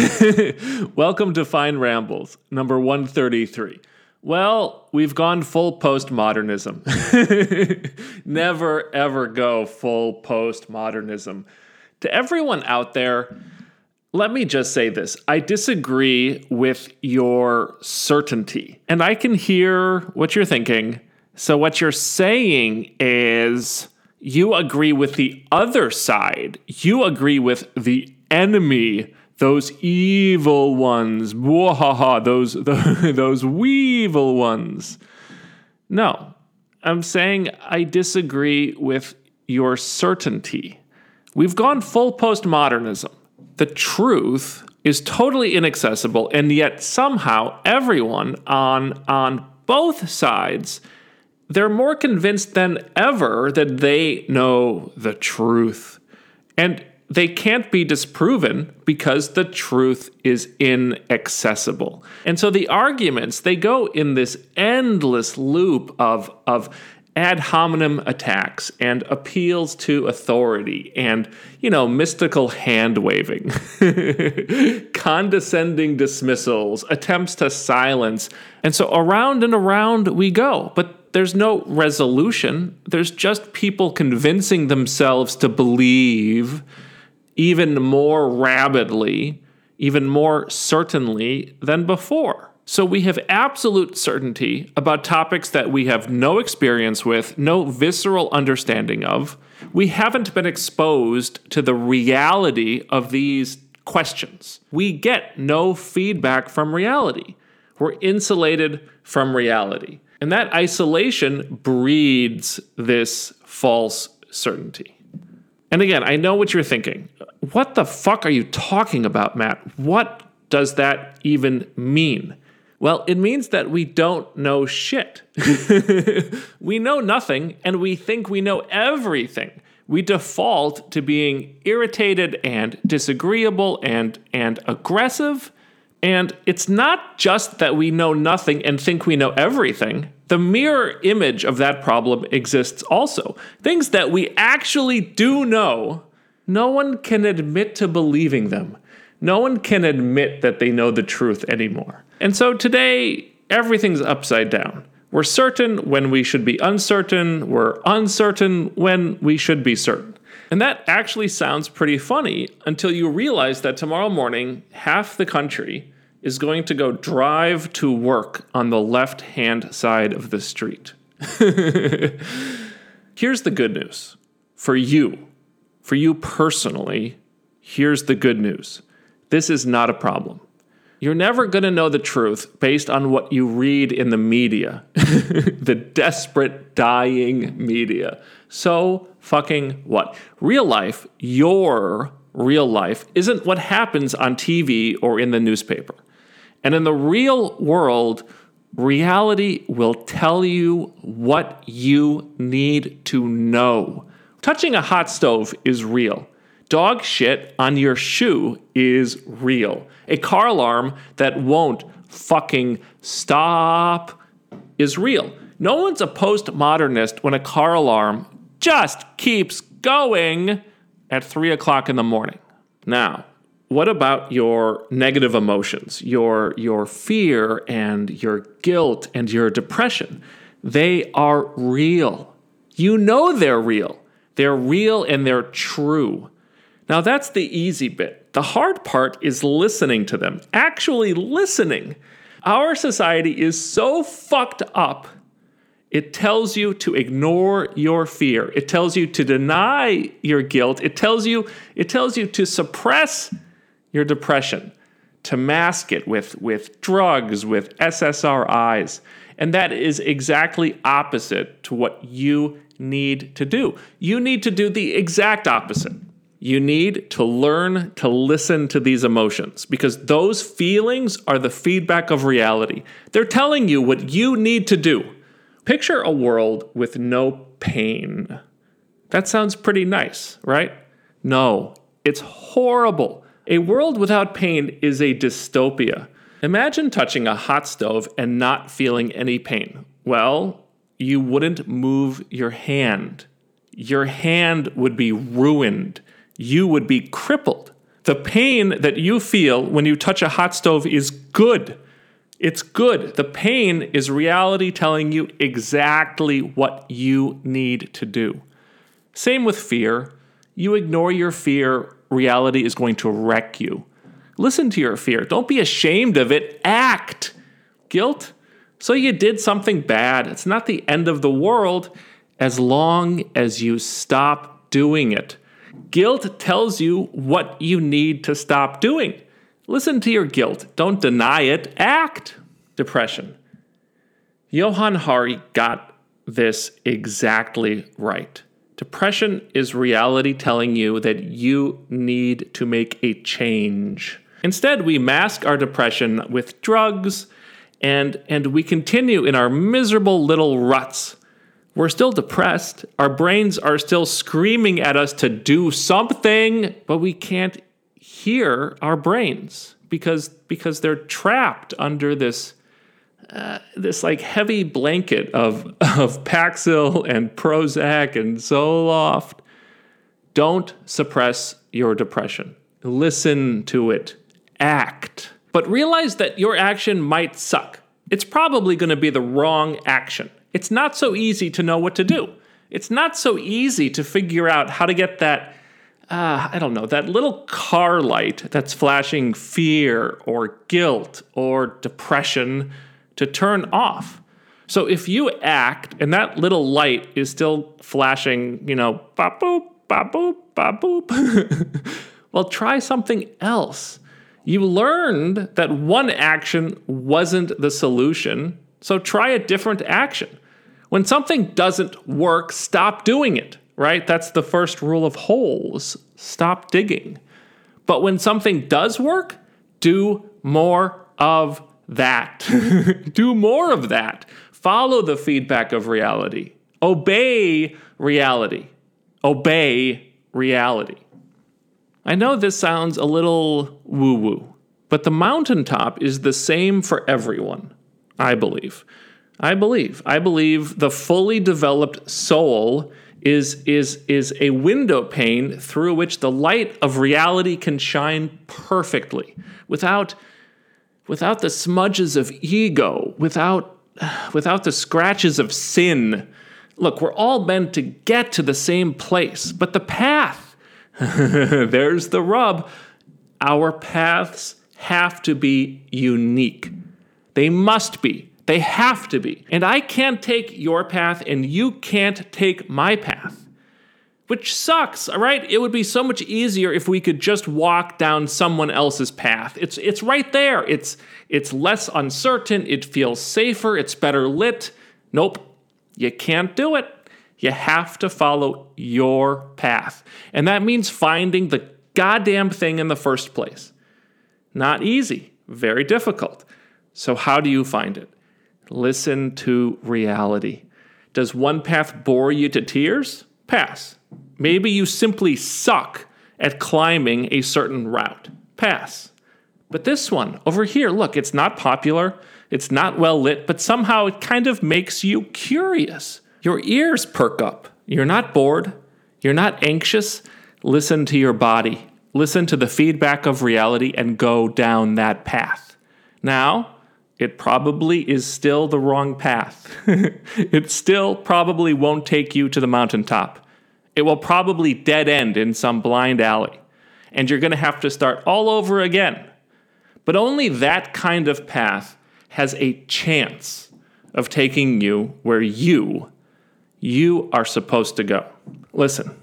Welcome to Fine Rambles, number 133. Well, we've gone full postmodernism. Never ever go full postmodernism. To everyone out there, let me just say this. I disagree with your certainty, and I can hear what you're thinking. So, what you're saying is you agree with the other side, you agree with the enemy those evil ones, Wahaha, those those weevil ones. No, I'm saying I disagree with your certainty. We've gone full postmodernism. The truth is totally inaccessible, and yet somehow everyone on on both sides they're more convinced than ever that they know the truth. And they can't be disproven because the truth is inaccessible. And so the arguments, they go in this endless loop of, of ad hominem attacks and appeals to authority and, you know, mystical hand waving, condescending dismissals, attempts to silence. And so around and around we go. But there's no resolution. There's just people convincing themselves to believe even more rabidly, even more certainly than before. So we have absolute certainty about topics that we have no experience with, no visceral understanding of. We haven't been exposed to the reality of these questions. We get no feedback from reality. We're insulated from reality. And that isolation breeds this false certainty. And again, I know what you're thinking. What the fuck are you talking about, Matt? What does that even mean? Well, it means that we don't know shit. we know nothing and we think we know everything. We default to being irritated and disagreeable and, and aggressive. And it's not just that we know nothing and think we know everything. The mirror image of that problem exists also. Things that we actually do know, no one can admit to believing them. No one can admit that they know the truth anymore. And so today, everything's upside down. We're certain when we should be uncertain. We're uncertain when we should be certain. And that actually sounds pretty funny until you realize that tomorrow morning, half the country is going to go drive to work on the left hand side of the street. here's the good news for you, for you personally. Here's the good news this is not a problem. You're never going to know the truth based on what you read in the media, the desperate, dying media. So fucking what? Real life, your real life, isn't what happens on TV or in the newspaper. And in the real world, reality will tell you what you need to know. Touching a hot stove is real. Dog shit on your shoe is real. A car alarm that won't fucking stop is real. No one's a postmodernist when a car alarm just keeps going at three o'clock in the morning. Now, what about your negative emotions, your your fear and your guilt and your depression? They are real. You know they're real. They're real and they're true. Now that's the easy bit. The hard part is listening to them. Actually listening. Our society is so fucked up. It tells you to ignore your fear. It tells you to deny your guilt. It tells you it tells you to suppress your depression, to mask it with, with drugs, with SSRIs. And that is exactly opposite to what you need to do. You need to do the exact opposite. You need to learn to listen to these emotions because those feelings are the feedback of reality. They're telling you what you need to do. Picture a world with no pain. That sounds pretty nice, right? No, it's horrible. A world without pain is a dystopia. Imagine touching a hot stove and not feeling any pain. Well, you wouldn't move your hand. Your hand would be ruined. You would be crippled. The pain that you feel when you touch a hot stove is good. It's good. The pain is reality telling you exactly what you need to do. Same with fear. You ignore your fear, reality is going to wreck you. Listen to your fear. Don't be ashamed of it. Act. Guilt? So you did something bad. It's not the end of the world as long as you stop doing it. Guilt tells you what you need to stop doing. Listen to your guilt. Don't deny it. Act. Depression. Johann Hari got this exactly right. Depression is reality telling you that you need to make a change. Instead, we mask our depression with drugs and, and we continue in our miserable little ruts. We're still depressed. Our brains are still screaming at us to do something, but we can't hear our brains because, because they're trapped under this, uh, this like heavy blanket of, of Paxil and Prozac and Zoloft. Don't suppress your depression. Listen to it. Act. But realize that your action might suck. It's probably going to be the wrong action. It's not so easy to know what to do. It's not so easy to figure out how to get that, uh, I don't know, that little car light that's flashing fear or guilt or depression to turn off. So if you act and that little light is still flashing, you know, bop boop, bop boop, bop boop, well, try something else. You learned that one action wasn't the solution, so try a different action. When something doesn't work, stop doing it, right? That's the first rule of holes stop digging. But when something does work, do more of that. do more of that. Follow the feedback of reality. Obey reality. Obey reality. I know this sounds a little woo woo, but the mountaintop is the same for everyone, I believe. I believe. I believe the fully developed soul is, is, is a window pane through which the light of reality can shine perfectly without, without the smudges of ego, without, without the scratches of sin. Look, we're all meant to get to the same place, but the path, There's the rub. Our paths have to be unique. They must be. They have to be. And I can't take your path, and you can't take my path. Which sucks, all right? It would be so much easier if we could just walk down someone else's path. It's it's right there. It's it's less uncertain, it feels safer, it's better lit. Nope. You can't do it. You have to follow your path. And that means finding the goddamn thing in the first place. Not easy, very difficult. So, how do you find it? Listen to reality. Does one path bore you to tears? Pass. Maybe you simply suck at climbing a certain route. Pass. But this one over here, look, it's not popular, it's not well lit, but somehow it kind of makes you curious. Your ears perk up. You're not bored. You're not anxious. Listen to your body. Listen to the feedback of reality and go down that path. Now, it probably is still the wrong path. it still probably won't take you to the mountaintop. It will probably dead end in some blind alley. And you're going to have to start all over again. But only that kind of path has a chance of taking you where you you are supposed to go. Listen,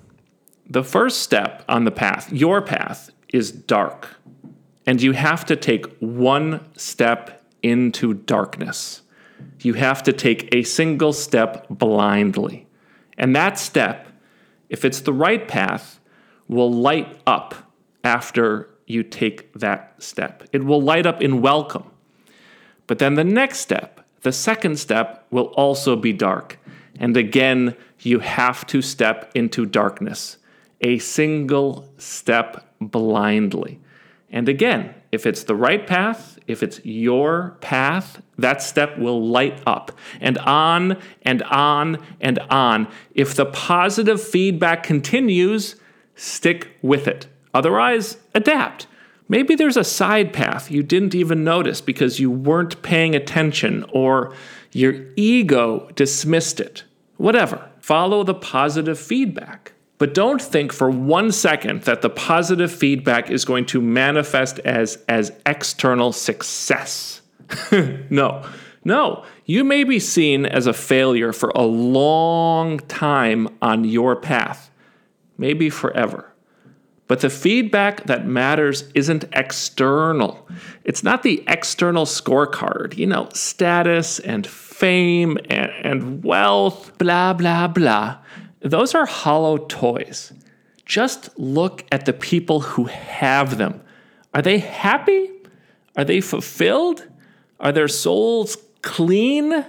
the first step on the path, your path, is dark. And you have to take one step into darkness. You have to take a single step blindly. And that step, if it's the right path, will light up after you take that step. It will light up in welcome. But then the next step, the second step, will also be dark. And again, you have to step into darkness, a single step blindly. And again, if it's the right path, if it's your path, that step will light up and on and on and on. If the positive feedback continues, stick with it. Otherwise, adapt. Maybe there's a side path you didn't even notice because you weren't paying attention or your ego dismissed it. Whatever. Follow the positive feedback. But don't think for one second that the positive feedback is going to manifest as, as external success. no, no. You may be seen as a failure for a long time on your path, maybe forever. But the feedback that matters isn't external. It's not the external scorecard, you know, status and fame and, and wealth, blah, blah, blah. Those are hollow toys. Just look at the people who have them. Are they happy? Are they fulfilled? Are their souls clean?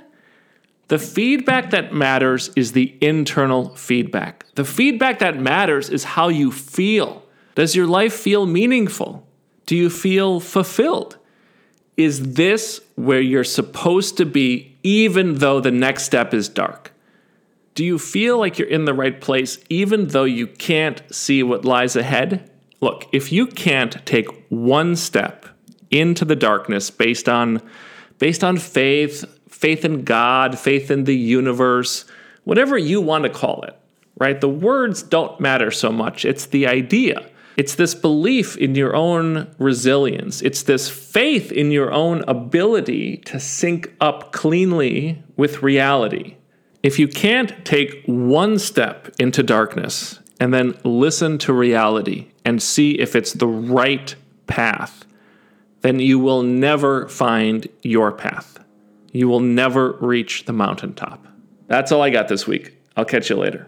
The feedback that matters is the internal feedback. The feedback that matters is how you feel. Does your life feel meaningful? Do you feel fulfilled? Is this where you're supposed to be, even though the next step is dark? Do you feel like you're in the right place, even though you can't see what lies ahead? Look, if you can't take one step into the darkness based on based on faith, faith in God, faith in the universe, whatever you want to call it, right? The words don't matter so much. It's the idea. It's this belief in your own resilience. It's this faith in your own ability to sync up cleanly with reality. If you can't take one step into darkness and then listen to reality and see if it's the right path, then you will never find your path. You will never reach the mountaintop. That's all I got this week. I'll catch you later.